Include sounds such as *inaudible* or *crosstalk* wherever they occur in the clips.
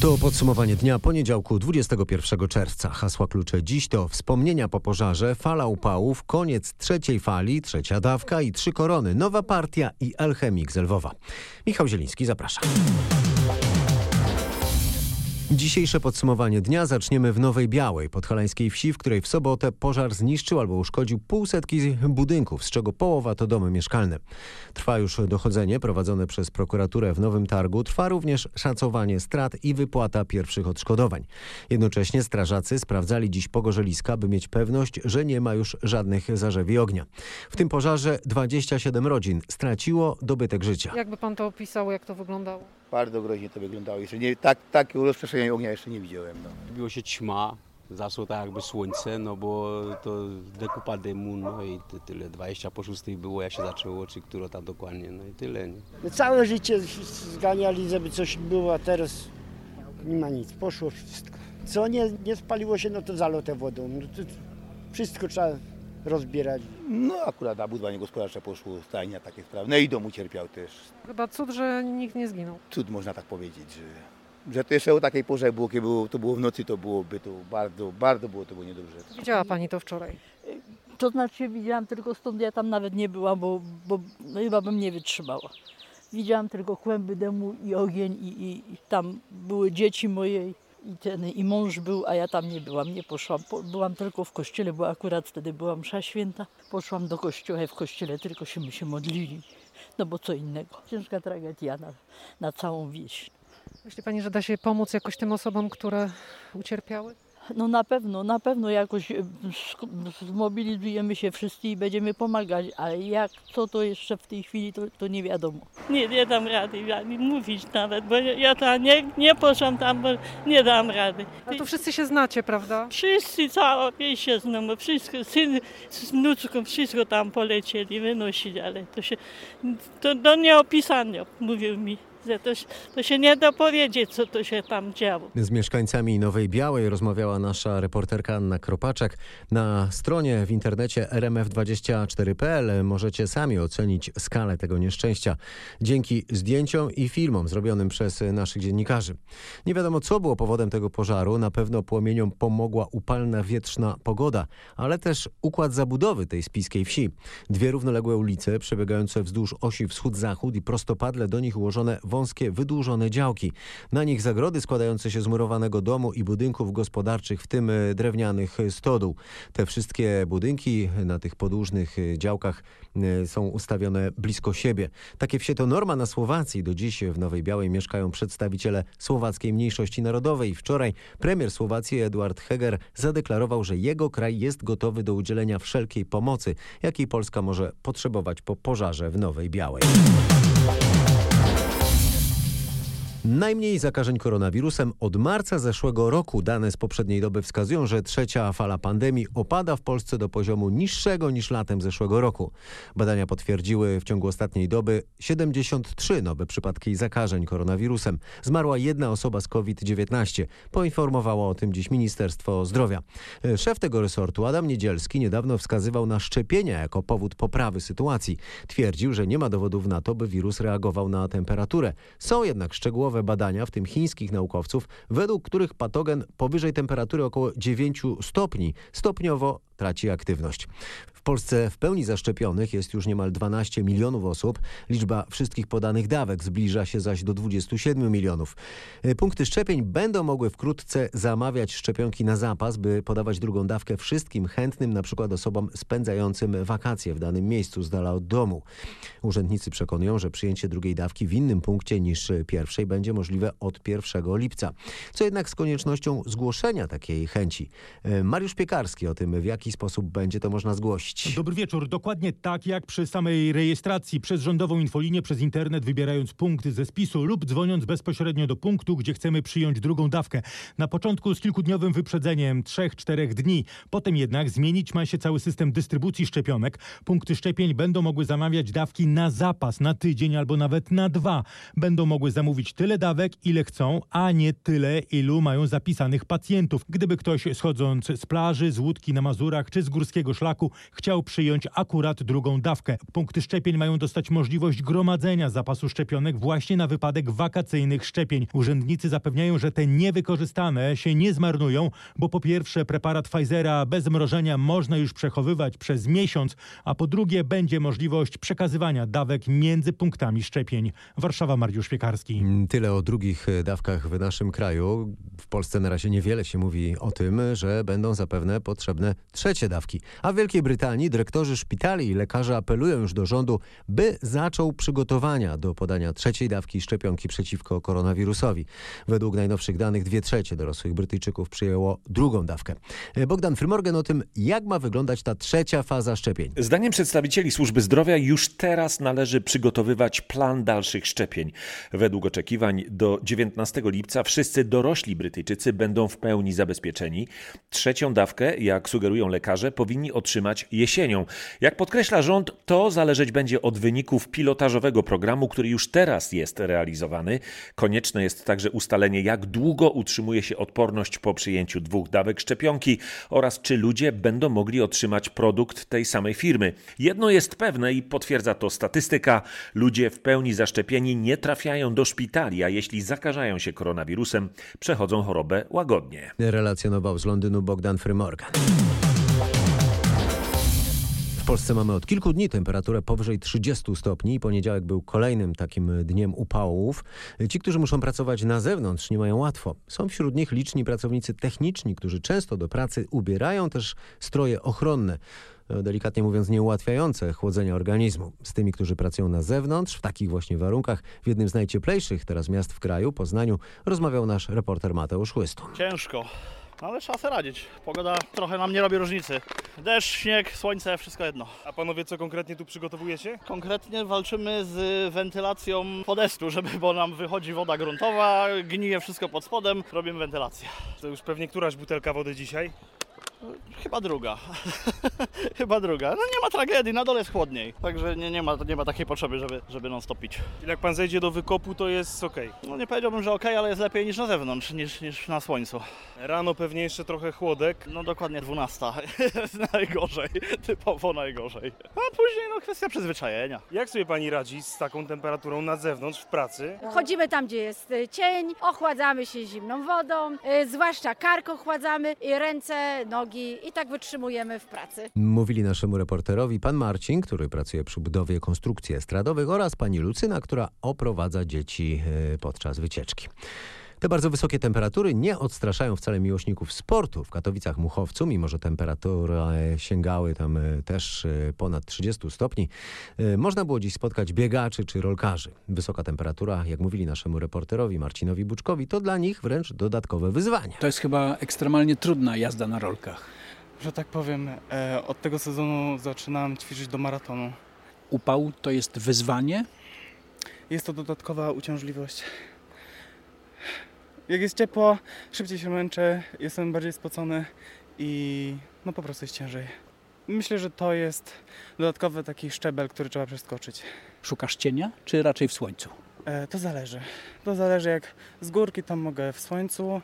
To podsumowanie dnia poniedziałku 21 czerwca. Hasła klucze dziś to wspomnienia po pożarze, fala upałów, koniec trzeciej fali, trzecia dawka i trzy korony, nowa partia i Alchemik z Lwowa. Michał Zieliński, zapraszam. Dzisiejsze podsumowanie dnia zaczniemy w Nowej Białej, podhalańskiej wsi, w której w sobotę pożar zniszczył albo uszkodził półsetki budynków, z czego połowa to domy mieszkalne. Trwa już dochodzenie prowadzone przez prokuraturę w Nowym Targu. Trwa również szacowanie strat i wypłata pierwszych odszkodowań. Jednocześnie strażacy sprawdzali dziś pogorzeliska, by mieć pewność, że nie ma już żadnych zarzewi ognia. W tym pożarze 27 rodzin straciło dobytek życia. Jakby pan to opisał, jak to wyglądało? Bardzo groźnie to wyglądało. Jeszcze nie, tak, takiego rozprzestrzeniania ognia jeszcze nie widziałem. No. Robiło się ćma, zaszło tak jakby słońce, no bo to dekupa dymu, no i ty- tyle. 20 po 6 było, jak się zaczęło, czy które tam dokładnie, no i tyle. Nie? No całe życie zganiali, żeby coś było, a teraz nie ma nic. Poszło wszystko. Co nie, nie spaliło się, no to zalotę wodą. No to wszystko trzeba rozbierać. no akurat na budowanie gospodarcze poszło, stajnia, takie sprawy. No i dom ucierpiał też. Chyba cud, że nikt nie zginął. Cud można tak powiedzieć, że, że to jeszcze o takiej porze było, kiedy było, to było w nocy, to byłoby to bardzo, bardzo było to było niedobrze. Widziała pani to wczoraj. To znaczy widziałam tylko stąd, ja tam nawet nie byłam, bo, bo no chyba bym nie wytrzymała. Widziałam tylko kłęby dymu i ogień i, i, i tam były dzieci moje i ten i mąż był, a ja tam nie byłam, nie poszłam. Po, byłam tylko w kościele, bo akurat wtedy była msza święta. Poszłam do kościoła i w kościele tylko się my się modlili. No bo co innego. Ciężka tragedia na, na całą wieś. Myśli pani, że da się pomóc jakoś tym osobom, które ucierpiały? No na pewno, na pewno jakoś e, zmobilizujemy się wszyscy i będziemy pomagać, ale jak, co to jeszcze w tej chwili, to, to nie wiadomo. Nie, nie dam rady ani mówić nawet, bo ja ja tam nie, nie poszłam tam, bo nie dam rady. Ale to wszyscy się znacie, prawda? Wszyscy, cała wieś się znamy, wszystko, syn z wnuczką, wszystko tam polecieli, wynosili, ale to się, to do nieopisania, mówił mi, to, to się nie da powiedzieć, co to się tam działo. Z mieszkańcami Nowej Białej rozmawiała nasza reporterka Anna Kropaczek. Na stronie w internecie rmf24.pl możecie sami ocenić skalę tego nieszczęścia dzięki zdjęciom i filmom zrobionym przez naszych dziennikarzy. Nie wiadomo, co było powodem tego pożaru. Na pewno płomieniom pomogła upalna wietrzna pogoda, ale też układ zabudowy tej spiskiej wsi. Dwie równoległe ulice przebiegające wzdłuż osi wschód-zachód i prostopadle do nich ułożone wąskie, wydłużone działki. Na nich zagrody składające się z murowanego domu i budynków gospodarczych, w tym e, drewnianych stodół. Te wszystkie budynki na tych podłużnych e, działkach e, są ustawione blisko siebie. Takie wsie to norma na Słowacji. Do dziś w Nowej Białej mieszkają przedstawiciele słowackiej mniejszości narodowej. Wczoraj premier Słowacji Eduard Heger zadeklarował, że jego kraj jest gotowy do udzielenia wszelkiej pomocy, jakiej Polska może potrzebować po pożarze w Nowej Białej. Najmniej zakażeń koronawirusem od marca zeszłego roku. Dane z poprzedniej doby wskazują, że trzecia fala pandemii opada w Polsce do poziomu niższego niż latem zeszłego roku. Badania potwierdziły w ciągu ostatniej doby 73 nowe przypadki zakażeń koronawirusem. Zmarła jedna osoba z COVID-19. Poinformowało o tym dziś Ministerstwo Zdrowia. Szef tego resortu, Adam Niedzielski, niedawno wskazywał na szczepienia jako powód poprawy sytuacji. Twierdził, że nie ma dowodów na to, by wirus reagował na temperaturę. Są jednak szczegółowe badania, w tym chińskich naukowców, według których patogen powyżej temperatury około 9 stopni stopniowo traci aktywność. W Polsce w pełni zaszczepionych jest już niemal 12 milionów osób. Liczba wszystkich podanych dawek zbliża się zaś do 27 milionów. E, Punkty szczepień będą mogły wkrótce zamawiać szczepionki na zapas, by podawać drugą dawkę wszystkim chętnym, na przykład osobom spędzającym wakacje w danym miejscu z dala od domu. Urzędnicy przekonują, że przyjęcie drugiej dawki w innym punkcie niż pierwszej będzie możliwe od 1 lipca. Co jednak z koniecznością zgłoszenia takiej chęci. E, Mariusz Piekarski o tym, w jaki sposób będzie to można zgłosić. Dobry wieczór. Dokładnie tak jak przy samej rejestracji przez rządową infolinię, przez internet, wybierając punkty ze spisu lub dzwoniąc bezpośrednio do punktu, gdzie chcemy przyjąć drugą dawkę. Na początku z kilkudniowym wyprzedzeniem, 3-4 dni. Potem jednak zmienić ma się cały system dystrybucji szczepionek. Punkty szczepień będą mogły zamawiać dawki na zapas, na tydzień albo nawet na dwa. Będą mogły zamówić tyle dawek, ile chcą, a nie tyle, ilu mają zapisanych pacjentów. Gdyby ktoś schodząc z plaży, z łódki na Mazurach czy z górskiego szlaku, chciał przyjąć akurat drugą dawkę. Punkty szczepień mają dostać możliwość gromadzenia zapasu szczepionek właśnie na wypadek wakacyjnych szczepień. Urzędnicy zapewniają, że te niewykorzystane się nie zmarnują, bo po pierwsze preparat Pfizera bez mrożenia można już przechowywać przez miesiąc, a po drugie będzie możliwość przekazywania dawek między punktami szczepień. Warszawa, Mariusz Piekarski. Tyle o drugich dawkach w naszym kraju. W Polsce na razie niewiele się mówi o tym, że będą zapewne potrzebne trzecie dawki. A w Wielkiej Brytanii dyrektorzy szpitali i lekarze apelują już do rządu, by zaczął przygotowania do podania trzeciej dawki szczepionki przeciwko koronawirusowi. Według najnowszych danych dwie trzecie dorosłych Brytyjczyków przyjęło drugą dawkę. E, Bogdan Frymorgan o tym, jak ma wyglądać ta trzecia faza szczepień. Zdaniem przedstawicieli służby zdrowia już teraz należy przygotowywać plan dalszych szczepień. Według oczekiwań do 19 lipca wszyscy dorośli Brytyjczycy będą w pełni zabezpieczeni. Trzecią dawkę, jak sugerują lekarze, powinni otrzymać jesienią. Jak podkreśla rząd, to zależeć będzie od wyników pilotażowego programu, który już teraz jest realizowany. Konieczne jest także ustalenie, jak długo utrzymuje się odporność po przyjęciu dwóch dawek szczepionki oraz czy ludzie będą mogli otrzymać produkt tej samej firmy. Jedno jest pewne i potwierdza to statystyka: ludzie w pełni zaszczepieni nie trafiają do szpitali, a jeśli zakażają się koronawirusem, przechodzą chorobę łagodnie. Relacjonował z Londynu Bogdan Frymorgan. Polsce mamy od kilku dni temperaturę powyżej 30 stopni. Poniedziałek był kolejnym takim dniem upałów. Ci, którzy muszą pracować na zewnątrz, nie mają łatwo. Są wśród nich liczni pracownicy techniczni, którzy często do pracy ubierają też stroje ochronne delikatnie mówiąc, nieułatwiające chłodzenia organizmu. Z tymi, którzy pracują na zewnątrz, w takich właśnie warunkach, w jednym z najcieplejszych teraz miast w kraju, Poznaniu, rozmawiał nasz reporter Mateusz Łystun. Ciężko, ale trzeba sobie radzić. Pogoda trochę nam nie robi różnicy. Deszcz, śnieg, słońce, wszystko jedno. A panowie co konkretnie tu przygotowujecie? Konkretnie walczymy z wentylacją podestu, żeby, bo nam wychodzi woda gruntowa, gnije wszystko pod spodem, robimy wentylację. To już pewnie któraś butelka wody dzisiaj? Chyba druga. *laughs* Chyba druga. No nie ma tragedii, na dole jest chłodniej. Także nie, nie, ma, nie ma takiej potrzeby, żeby, żeby non stopić. Czyli jak pan zejdzie do wykopu, to jest ok. No nie powiedziałbym, że ok, ale jest lepiej niż na zewnątrz, niż, niż na słońcu. Rano pewnie jeszcze trochę chłodek. No dokładnie 12 *laughs* jest najgorzej, typowo najgorzej. A później no kwestia przyzwyczajenia. Jak sobie pani radzi z taką temperaturą na zewnątrz w pracy? Chodzimy tam, gdzie jest y, cień, ochładzamy się zimną wodą, y, zwłaszcza kark ochładzamy i ręce, nogi i tak wytrzymujemy w pracy. Mówili naszemu reporterowi pan Marcin, który pracuje przy budowie konstrukcji estradowych oraz pani Lucyna, która oprowadza dzieci y, podczas wycieczki. Te bardzo wysokie temperatury nie odstraszają wcale miłośników sportu. W Katowicach Muchowcu, mimo że temperatury sięgały tam e, też e, ponad 30 stopni, e, można było dziś spotkać biegaczy czy rolkarzy. Wysoka temperatura, jak mówili naszemu reporterowi Marcinowi Buczkowi, to dla nich wręcz dodatkowe wyzwanie. To jest chyba ekstremalnie trudna jazda na rolkach. Że tak powiem, e, od tego sezonu zaczynam ćwiczyć do maratonu. Upał to jest wyzwanie? Jest to dodatkowa uciążliwość. Jak jest ciepło, szybciej się męczę, jestem bardziej spocony i no po prostu jest ciężej. Myślę, że to jest dodatkowy taki szczebel, który trzeba przeskoczyć. Szukasz cienia, czy raczej w słońcu? E, to zależy. To zależy jak z górki tam mogę w słońcu,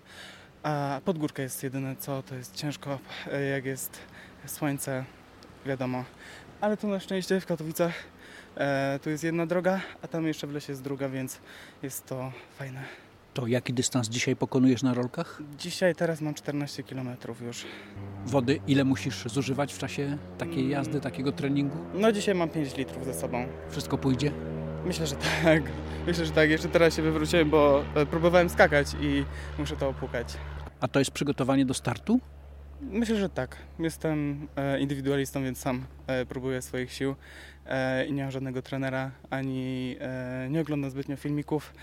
a pod górkę jest jedyne co, to jest ciężko, e, jak jest słońce, wiadomo. Ale tu na szczęście w Katowicach e, tu jest jedna droga, a tam jeszcze w lesie jest druga, więc jest to fajne. To jaki dystans dzisiaj pokonujesz na rolkach? Dzisiaj teraz mam 14 km już. Wody ile musisz zużywać w czasie takiej jazdy, takiego treningu? No dzisiaj mam 5 litrów ze sobą. Wszystko pójdzie? Myślę, że tak. *laughs* Myślę, że tak. Jeszcze teraz się wywróciłem, bo e, próbowałem skakać i muszę to opłukać. A to jest przygotowanie do startu? Myślę, że tak. Jestem e, indywidualistą, więc sam e, próbuję swoich sił i nie mam żadnego trenera, ani nie oglądam zbytnio filmików,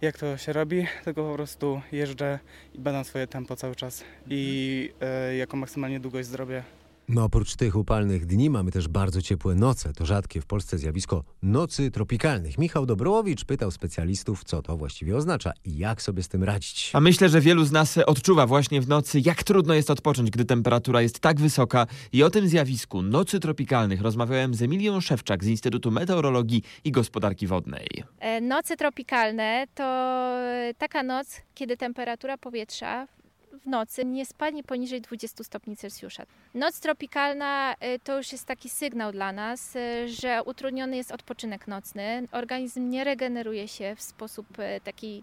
jak to się robi, tylko po prostu jeżdżę i badam swoje tempo cały czas i jaką maksymalnie długość zrobię. No, oprócz tych upalnych dni mamy też bardzo ciepłe noce. To rzadkie w Polsce zjawisko nocy tropikalnych. Michał Dobrołowicz pytał specjalistów, co to właściwie oznacza i jak sobie z tym radzić. A myślę, że wielu z nas odczuwa właśnie w nocy, jak trudno jest odpocząć, gdy temperatura jest tak wysoka. I o tym zjawisku nocy tropikalnych rozmawiałem z Emilią Szewczak z Instytutu Meteorologii i Gospodarki Wodnej. Noce tropikalne to taka noc, kiedy temperatura powietrza nocy nie spadnie poniżej 20 stopni Celsjusza. Noc tropikalna y, to już jest taki sygnał dla nas, y, że utrudniony jest odpoczynek nocny. Organizm nie regeneruje się w sposób y, taki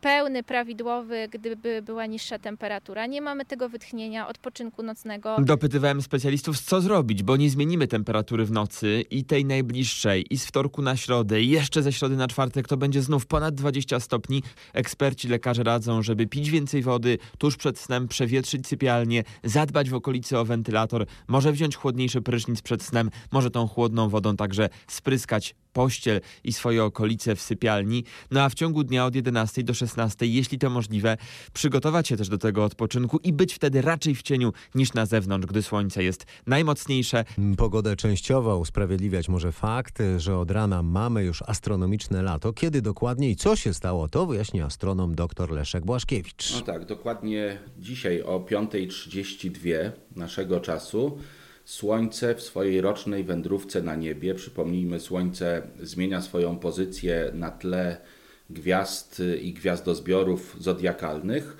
pełny, prawidłowy, gdyby była niższa temperatura. Nie mamy tego wytchnienia, odpoczynku nocnego. Dopytywałem specjalistów, co zrobić, bo nie zmienimy temperatury w nocy i tej najbliższej, i z wtorku na środę, i jeszcze ze środy na czwartek to będzie znów ponad 20 stopni. Eksperci, lekarze radzą, żeby pić więcej wody, tuż przed snem przewietrzyć sypialnię, zadbać w okolicy o wentylator, może wziąć chłodniejszy prysznic przed snem, może tą chłodną wodą także spryskać pościel i swoje okolice w sypialni. No a w ciągu dnia od 11 do 16, jeśli to możliwe, przygotować się też do tego odpoczynku i być wtedy raczej w cieniu niż na zewnątrz, gdy słońce jest najmocniejsze. Pogodę częściowo usprawiedliwiać może fakt, że od rana mamy już astronomiczne lato. Kiedy dokładnie i co się stało, to wyjaśni astronom dr Leszek Błaszkiewicz. No tak, dokładnie dzisiaj o 5.32 naszego czasu Słońce w swojej rocznej wędrówce na niebie, przypomnijmy, Słońce zmienia swoją pozycję na tle gwiazd i gwiazdozbiorów zodiakalnych.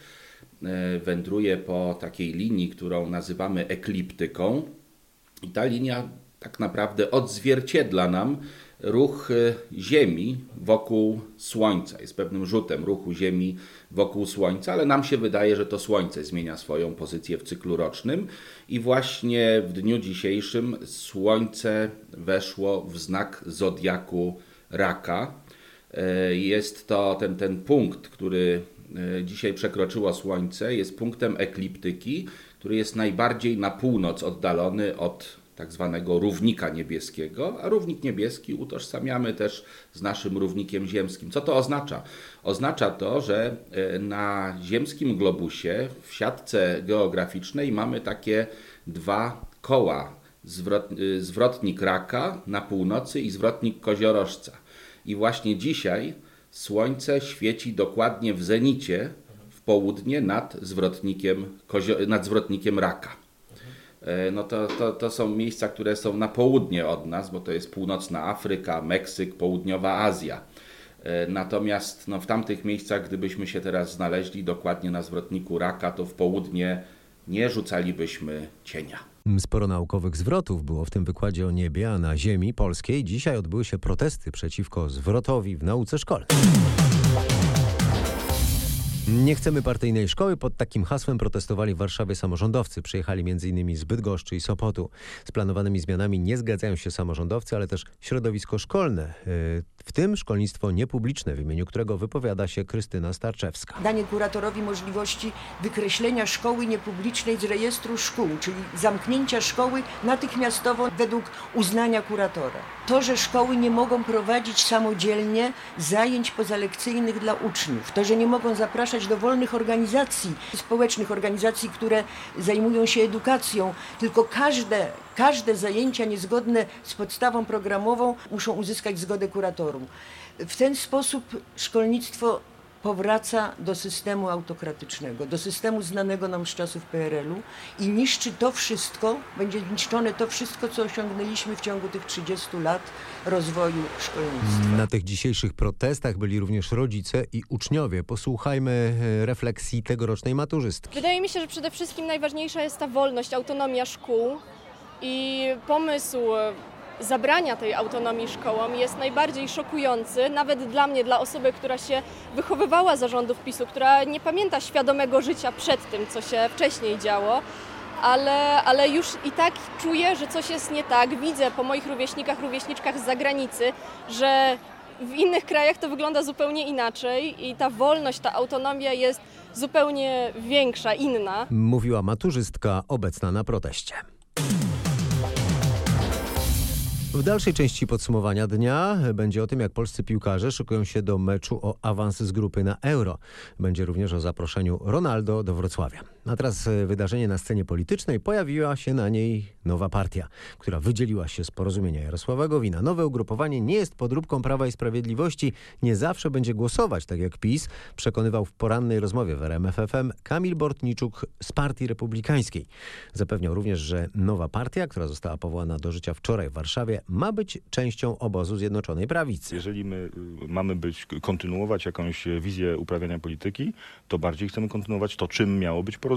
Wędruje po takiej linii, którą nazywamy ekliptyką. I ta linia tak naprawdę odzwierciedla nam ruch Ziemi wokół Słońca. Jest pewnym rzutem ruchu Ziemi wokół Słońca, ale nam się wydaje, że to Słońce zmienia swoją pozycję w cyklu rocznym i właśnie w dniu dzisiejszym Słońce weszło w znak zodiaku Raka. Jest to ten, ten punkt, który dzisiaj przekroczyło Słońce, jest punktem ekliptyki, który jest najbardziej na północ oddalony od tak zwanego równika niebieskiego, a równik niebieski utożsamiamy też z naszym równikiem ziemskim. Co to oznacza? Oznacza to, że na ziemskim globusie w siatce geograficznej mamy takie dwa koła. Zwrot, zwrotnik raka na północy i zwrotnik koziorożca. I właśnie dzisiaj Słońce świeci dokładnie w zenicie w południe nad zwrotnikiem, nad zwrotnikiem raka no to, to, to są miejsca, które są na południe od nas, bo to jest północna Afryka, Meksyk, południowa Azja. Natomiast no, w tamtych miejscach, gdybyśmy się teraz znaleźli dokładnie na zwrotniku raka, to w południe nie rzucalibyśmy cienia. Sporo naukowych zwrotów było w tym wykładzie o niebie, a na ziemi polskiej dzisiaj odbyły się protesty przeciwko zwrotowi w nauce szkolnej. Nie chcemy partyjnej szkoły. Pod takim hasłem protestowali w Warszawie samorządowcy. Przyjechali m.in. z Bydgoszczy i Sopotu. Z planowanymi zmianami nie zgadzają się samorządowcy, ale też środowisko szkolne. W tym szkolnictwo niepubliczne, w imieniu którego wypowiada się Krystyna Starczewska. Danie kuratorowi możliwości wykreślenia szkoły niepublicznej z rejestru szkół, czyli zamknięcia szkoły natychmiastowo według uznania kuratora. To, że szkoły nie mogą prowadzić samodzielnie zajęć pozalekcyjnych dla uczniów, to, że nie mogą zapraszać do wolnych organizacji społecznych, organizacji, które zajmują się edukacją, tylko każde, każde zajęcia niezgodne z podstawą programową muszą uzyskać zgodę kuratorów. W ten sposób szkolnictwo powraca do systemu autokratycznego, do systemu znanego nam z czasów PRL-u i niszczy to wszystko, będzie niszczone to wszystko, co osiągnęliśmy w ciągu tych 30 lat rozwoju szkolnictwa. Na tych dzisiejszych protestach byli również rodzice i uczniowie. Posłuchajmy refleksji tegorocznej maturzystki. Wydaje mi się, że przede wszystkim najważniejsza jest ta wolność, autonomia szkół i pomysł zabrania tej autonomii szkołom jest najbardziej szokujący, nawet dla mnie, dla osoby, która się wychowywała za rządów PiSu, która nie pamięta świadomego życia przed tym, co się wcześniej działo. Ale, ale już i tak czuję, że coś jest nie tak. Widzę po moich rówieśnikach, rówieśniczkach z zagranicy, że w innych krajach to wygląda zupełnie inaczej i ta wolność, ta autonomia jest zupełnie większa, inna. Mówiła maturzystka obecna na proteście. W dalszej części podsumowania dnia będzie o tym, jak polscy piłkarze szykują się do meczu o awans z grupy na Euro. Będzie również o zaproszeniu Ronaldo do Wrocławia. A teraz wydarzenie na scenie politycznej. Pojawiła się na niej nowa partia, która wydzieliła się z porozumienia Jarosława Gowina. Nowe ugrupowanie nie jest podróbką Prawa i Sprawiedliwości. Nie zawsze będzie głosować, tak jak PiS, przekonywał w porannej rozmowie w RMFFM Kamil Bortniczuk z Partii Republikańskiej. Zapewniał również, że nowa partia, która została powołana do życia wczoraj w Warszawie, ma być częścią obozu Zjednoczonej Prawicy. Jeżeli my y, mamy być, kontynuować jakąś wizję uprawiania polityki, to bardziej chcemy kontynuować to, czym miało być porozumienie.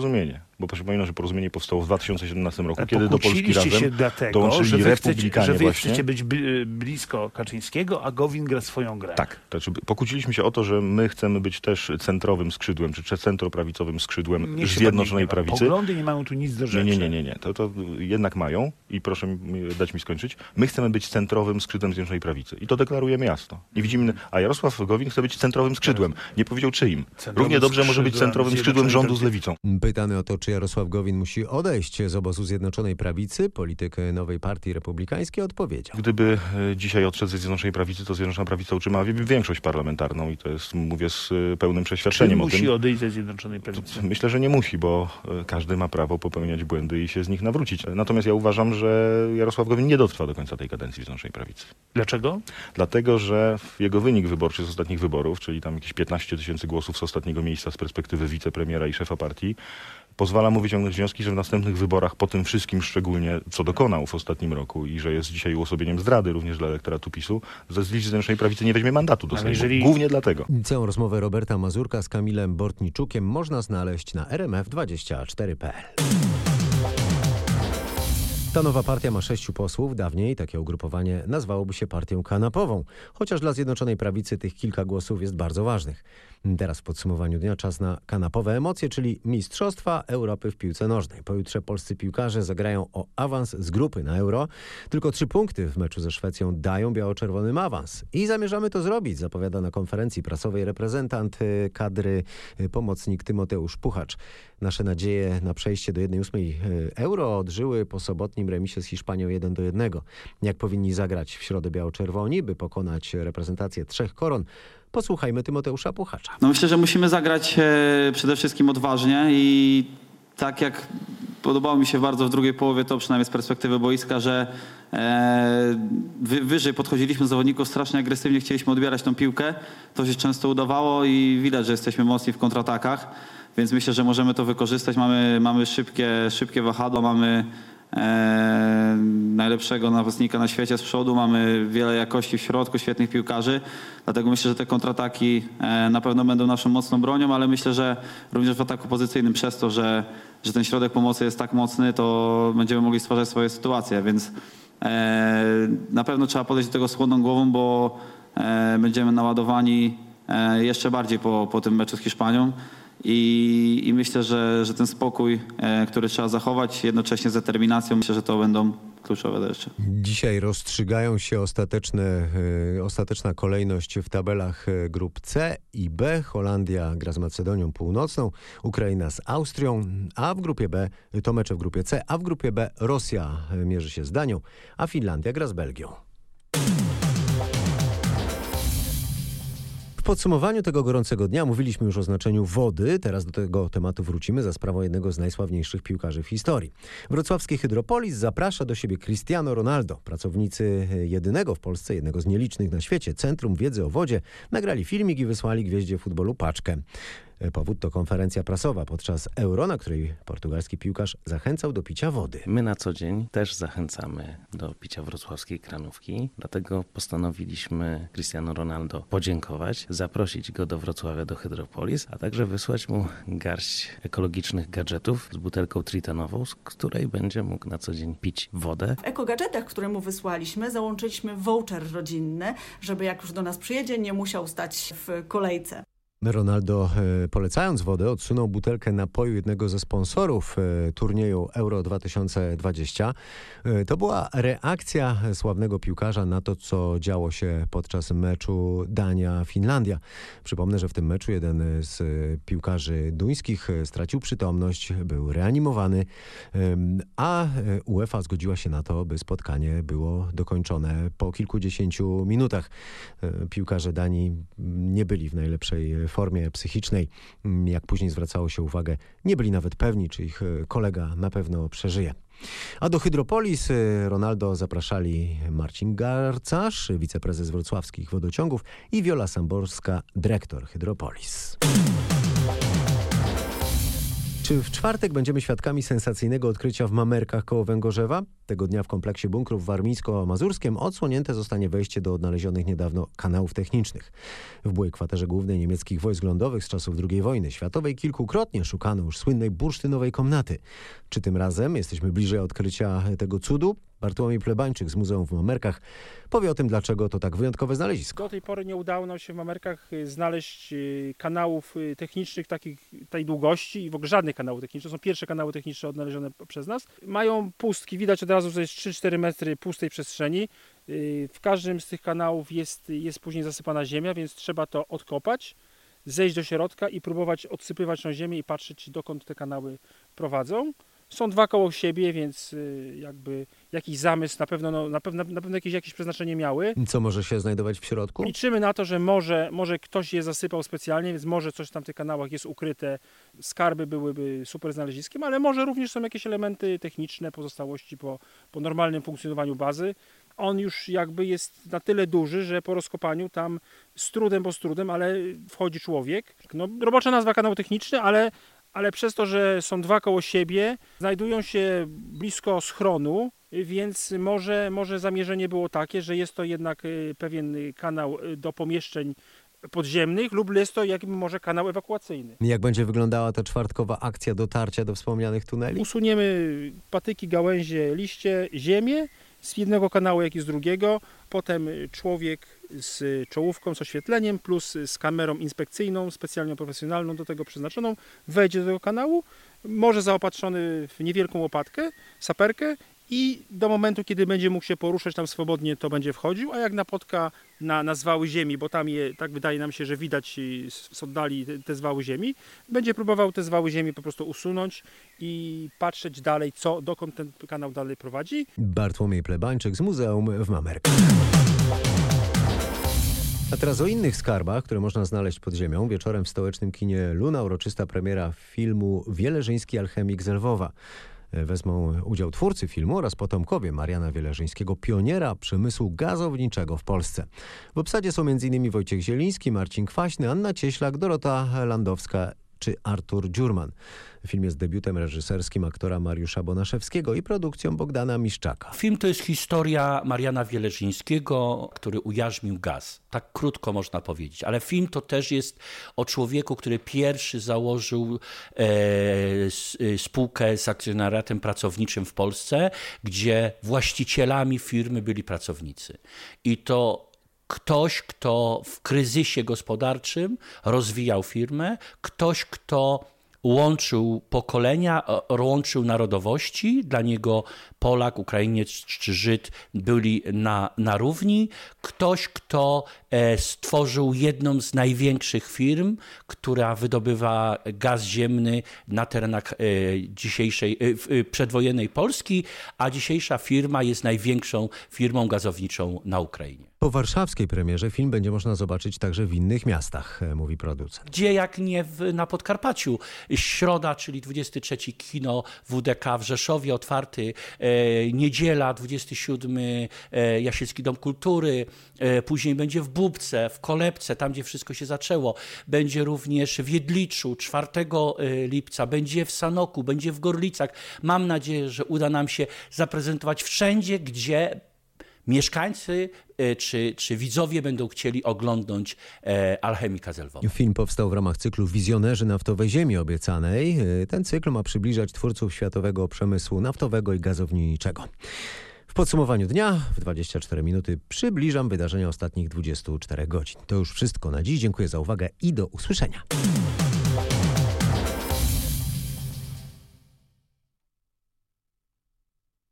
Bo przypominam, że porozumienie powstało w 2017 roku, kiedy do Polski razem się dlatego, dołączyli że wy, chcecie, republikanie że wy właśnie. chcecie być bli- blisko Kaczyńskiego, a Gowin gra swoją grę. Tak. Znaczy, pokłóciliśmy się o to, że my chcemy być też centrowym skrzydłem, czy centroprawicowym skrzydłem Zjednoczonej nie. Prawicy. Poglądy nie mają tu nic do rzeczy. Nie, nie, nie, nie. To, to jednak mają i proszę mi, dać mi skończyć. My chcemy być centrowym skrzydłem Zjednoczonej Prawicy i to deklarujemy jasno. I widzimy, a Jarosław Gowin chce być centrowym skrzydłem. Nie powiedział czyim. Równie dobrze może być centrowym skrzydłem rządu z Lewicą. Pytany o to, czy Jarosław Gowin musi odejść z obozu Zjednoczonej Prawicy, polityk nowej partii republikańskiej odpowiedział. Gdyby e, dzisiaj odszedł ze Zjednoczonej Prawicy, to Zjednoczona Prawica utrzymałaby większość parlamentarną i to jest, mówię z e, pełnym Czy przeświadczeniem o musi tym. odejść ze Zjednoczonej Prawicy? Myślę, że nie musi, bo e, każdy ma prawo popełniać błędy i się z nich nawrócić. Natomiast ja uważam, że Jarosław Gowin nie dotrwa do końca tej kadencji Zjednoczonej Prawicy. Dlaczego? Dlatego, że jego wynik wyborczy z ostatnich wyborów, czyli tam jakieś 15 tysięcy głosów z ostatniego miejsca z perspektywy wicepremiera i szefa partii, pozwala mu wyciągnąć wnioski, że w następnych wyborach, po tym wszystkim szczególnie, co dokonał w ostatnim roku i że jest dzisiaj uosobieniem zdrady również dla elektoratu PiSu, ze z listy Zjednoczonej Prawicy nie weźmie mandatu do Sejmu. jeżeli- Głównie dlatego. Całą rozmowę Roberta Mazurka z Kamilem Bortniczukiem można znaleźć na rmf24.pl. Ta nowa partia ma sześciu posłów. Dawniej takie ugrupowanie nazwałoby się partią kanapową, chociaż dla Zjednoczonej Prawicy tych kilka głosów jest bardzo ważnych. Teraz w podsumowaniu dnia czas na kanapowe emocje, czyli Mistrzostwa Europy w piłce nożnej. Pojutrze polscy piłkarze zagrają o awans z grupy na Euro. Tylko trzy punkty w meczu ze Szwecją dają biało-czerwonym awans. I zamierzamy to zrobić, zapowiada na konferencji prasowej reprezentant y, kadry y, pomocnik Tymoteusz Puchacz. Nasze nadzieje na przejście do 1-8 y, Euro odżyły po sobotnim remisie z Hiszpanią 1 do 1. Jak powinni zagrać w środę biało-czerwoni, by pokonać reprezentację trzech koron? Posłuchajmy Tymoteusza Puchacza. No myślę, że musimy zagrać e, przede wszystkim odważnie i tak jak podobało mi się bardzo w drugiej połowie, to przynajmniej z perspektywy boiska, że e, wy, wyżej podchodziliśmy do zawodników, strasznie agresywnie chcieliśmy odbierać tą piłkę. To się często udawało i widać, że jesteśmy mocni w kontratakach, więc myślę, że możemy to wykorzystać. Mamy, mamy szybkie, szybkie wahadło, mamy e, najlepszego napastnika na świecie z przodu, mamy wiele jakości w środku, świetnych piłkarzy, dlatego myślę, że te kontrataki e, na pewno będą naszą mocną bronią, ale myślę, że również w ataku pozycyjnym przez to, że, że ten środek pomocy jest tak mocny, to będziemy mogli stwarzać swoje sytuacje, więc e, na pewno trzeba podejść do tego z chłodną głową, bo będziemy naładowani jeszcze bardziej po, po tym meczu z Hiszpanią. I, I myślę, że, że ten spokój, e, który trzeba zachować, jednocześnie z determinacją, myślę, że to będą kluczowe rzeczy. Dzisiaj rozstrzygają się ostateczne, y, ostateczna kolejność w tabelach y, grup C i B. Holandia gra z Macedonią Północną, Ukraina z Austrią, a w grupie B to mecze w grupie C, a w grupie B Rosja mierzy się z Danią, a Finlandia gra z Belgią. W podsumowaniu tego gorącego dnia mówiliśmy już o znaczeniu wody. Teraz do tego tematu wrócimy za sprawą jednego z najsławniejszych piłkarzy w historii. Wrocławski Hydropolis zaprasza do siebie Cristiano Ronaldo. Pracownicy jedynego w Polsce, jednego z nielicznych na świecie Centrum Wiedzy o Wodzie nagrali filmik i wysłali gwieździe futbolu paczkę. Powód to konferencja prasowa podczas Euro, na której portugalski piłkarz zachęcał do picia wody. My na co dzień też zachęcamy do picia wrocławskiej kranówki, dlatego postanowiliśmy Cristiano Ronaldo podziękować, zaprosić go do Wrocławia do Hydropolis, a także wysłać mu garść ekologicznych gadżetów z butelką tritanową, z której będzie mógł na co dzień pić wodę. W ekogadżetach, które mu wysłaliśmy, załączyliśmy voucher rodzinny, żeby jak już do nas przyjedzie, nie musiał stać w kolejce. Ronaldo, e, polecając wodę, odsunął butelkę napoju jednego ze sponsorów e, turnieju Euro 2020. E, To była reakcja sławnego piłkarza na to, co działo się podczas meczu Dania-Finlandia. Przypomnę, że w tym meczu jeden z piłkarzy duńskich stracił przytomność, był reanimowany, a UEFA zgodziła się na to, by spotkanie było dokończone po kilkudziesięciu minutach. Piłkarze Danii nie byli w najlepszej formie psychicznej. Mm, Jak później zwracało się uwagę, nie byli nawet pewni, czy ich e, kolega na pewno przeżyje. A do Hydropolis e, Ronaldo zapraszali Marcin Garcarz, wiceprezes wrocławskich wodociągów i Wiola Samborska, dyrektor Hydropolis. Czy w czwartek będziemy świadkami sensacyjnego odkrycia w Mamerkach koło Węgorzewa? Tego dnia w kompleksie bunkrów warmińsko-mazurskim odsłonięte zostanie wejście do odnalezionych niedawno kanałów technicznych. W byłej kwaterze głównej niemieckich wojsk lądowych z czasów II wojny światowej kilkukrotnie szukano już słynnej bursztynowej komnaty. Czy tym razem jesteśmy bliżej odkrycia tego cudu? Bartłomiej Plebańczyk z Muzeum w Mamerkach powie o tym, dlaczego to tak wyjątkowe znalezisko. Do tej pory nie udało nam się w Mamerkach y, znaleźć y, kanałów y, technicznych takich, tej długości i w ogóle żadnych kanałów technicznych. To są pierwsze kanały techniczne odnalezione przez nas. Mają pustki, widać od razu, że jest 3-4 metry pustej przestrzeni. W każdym z tych kanałów jest, jest później zasypana ziemia, więc trzeba to odkopać, zejść do środka i próbować odsypywać tą ziemię i patrzeć, dokąd te kanały prowadzą. Są dwa koło siebie, więc y, jakby jakiś zamysł na pewno, no, na pewno, na pewno jakieś, jakieś przeznaczenie miały. Co może się znajdować w środku? Liczymy na to, że może, może ktoś je zasypał specjalnie, więc może coś tam w tych kanałach jest ukryte. Skarby byłyby super znaleziskiem, ale może również są jakieś elementy techniczne, pozostałości po, po normalnym funkcjonowaniu bazy. On już jakby jest na tyle duży, że po rozkopaniu tam z trudem, bo z trudem, ale wchodzi człowiek. No, robocza nazwa kanał techniczny, ale ale przez to, że są dwa koło siebie, znajdują się blisko schronu, więc może, może zamierzenie było takie, że jest to jednak y, pewien kanał y, do pomieszczeń podziemnych lub jest to jakby może kanał ewakuacyjny. Jak będzie wyglądała ta czwartkowa akcja dotarcia do wspomnianych tuneli? Usuniemy patyki, gałęzie, liście, ziemię z jednego kanału, jak i z drugiego. Potem człowiek z czołówką, z oświetleniem, plus z kamerą inspekcyjną, specjalnie profesjonalną do tego przeznaczoną, wejdzie do tego kanału, może zaopatrzony w niewielką łopatkę, saperkę i do momentu, kiedy będzie mógł się poruszać tam swobodnie, to będzie wchodził, a jak napotka na, na zwały ziemi, bo tam je, tak wydaje nam się, że widać z oddali te, te zwały ziemi, będzie próbował te zwały ziemi po prostu usunąć i patrzeć dalej, co, dokąd ten kanał dalej prowadzi. Bartłomiej Plebańczyk z Muzeum w Mamerkach. A teraz o innych skarbach, które można znaleźć pod ziemią. Wieczorem w stołecznym kinie Luna uroczysta premiera filmu Wieleżyński Alchemik z Lwowa. Wezmą udział twórcy filmu oraz potomkowie Mariana Wieleżyńskiego, pioniera przemysłu gazowniczego w Polsce. W obsadzie są m.in. Wojciech Zieliński, Marcin Kwaśny, Anna Cieślak, Dorota Landowska czy Artur Dziurman. Film jest debiutem reżyserskim aktora Mariusza Bonaszewskiego i produkcją Bogdana Miszczaka. Film to jest historia Mariana Wieleżyńskiego, który ujarzmił gaz. Tak krótko można powiedzieć. Ale film to też jest o człowieku, który pierwszy założył e, e spółkę z akcjonariatem pracowniczym w Polsce, gdzie właścicielami firmy byli pracownicy. I to ktoś, kto w kryzysie gospodarczym rozwijał firmę, ktoś, kto łączył pokolenia, łączył narodowości. Dla niego Polak, Ukrainiec czy Żyd byli na, na równi. Ktoś, kto e, stworzył jedną z największych firm, która wydobywa gaz ziemny na terenach e, dzisiejszej, e, przedwojennej Polski, a dzisiejsza firma jest największą firmą gazowniczą na Ukrainie. Po warszawskiej premierze film będzie można zobaczyć także w innych miastach, mówi producent. Gdzie jak nie w, na Podkarpaciu. Środa, czyli 23 kino WDK w Rzeszowie otwarty, e, niedziela 27 e, Dom Kultury, e, później będzie w Bubce, w Kolebce, tam gdzie wszystko się zaczęło. Będzie również w Jedliczu 4 e, lipca, będzie w Sanoku, będzie w Gorlicach. Mam nadzieję, że uda nam się zaprezentować wszędzie, gdzie mieszkańcy e, czy, czy widzowie będą chcieli oglądnąć e, Alchemika z Film powstał w ramach cyklu Wizjonerzy Naftowej Ziemi Obiecanej. E, ten cykl ma przybliżać twórców światowego przemysłu naftowego i gazowniczego. W podsumowaniu dnia w 24 minuty przybliżam wydarzenia ostatnich 24 godzin. To już wszystko na dziś. Dziękuję za uwagę i do usłyszenia.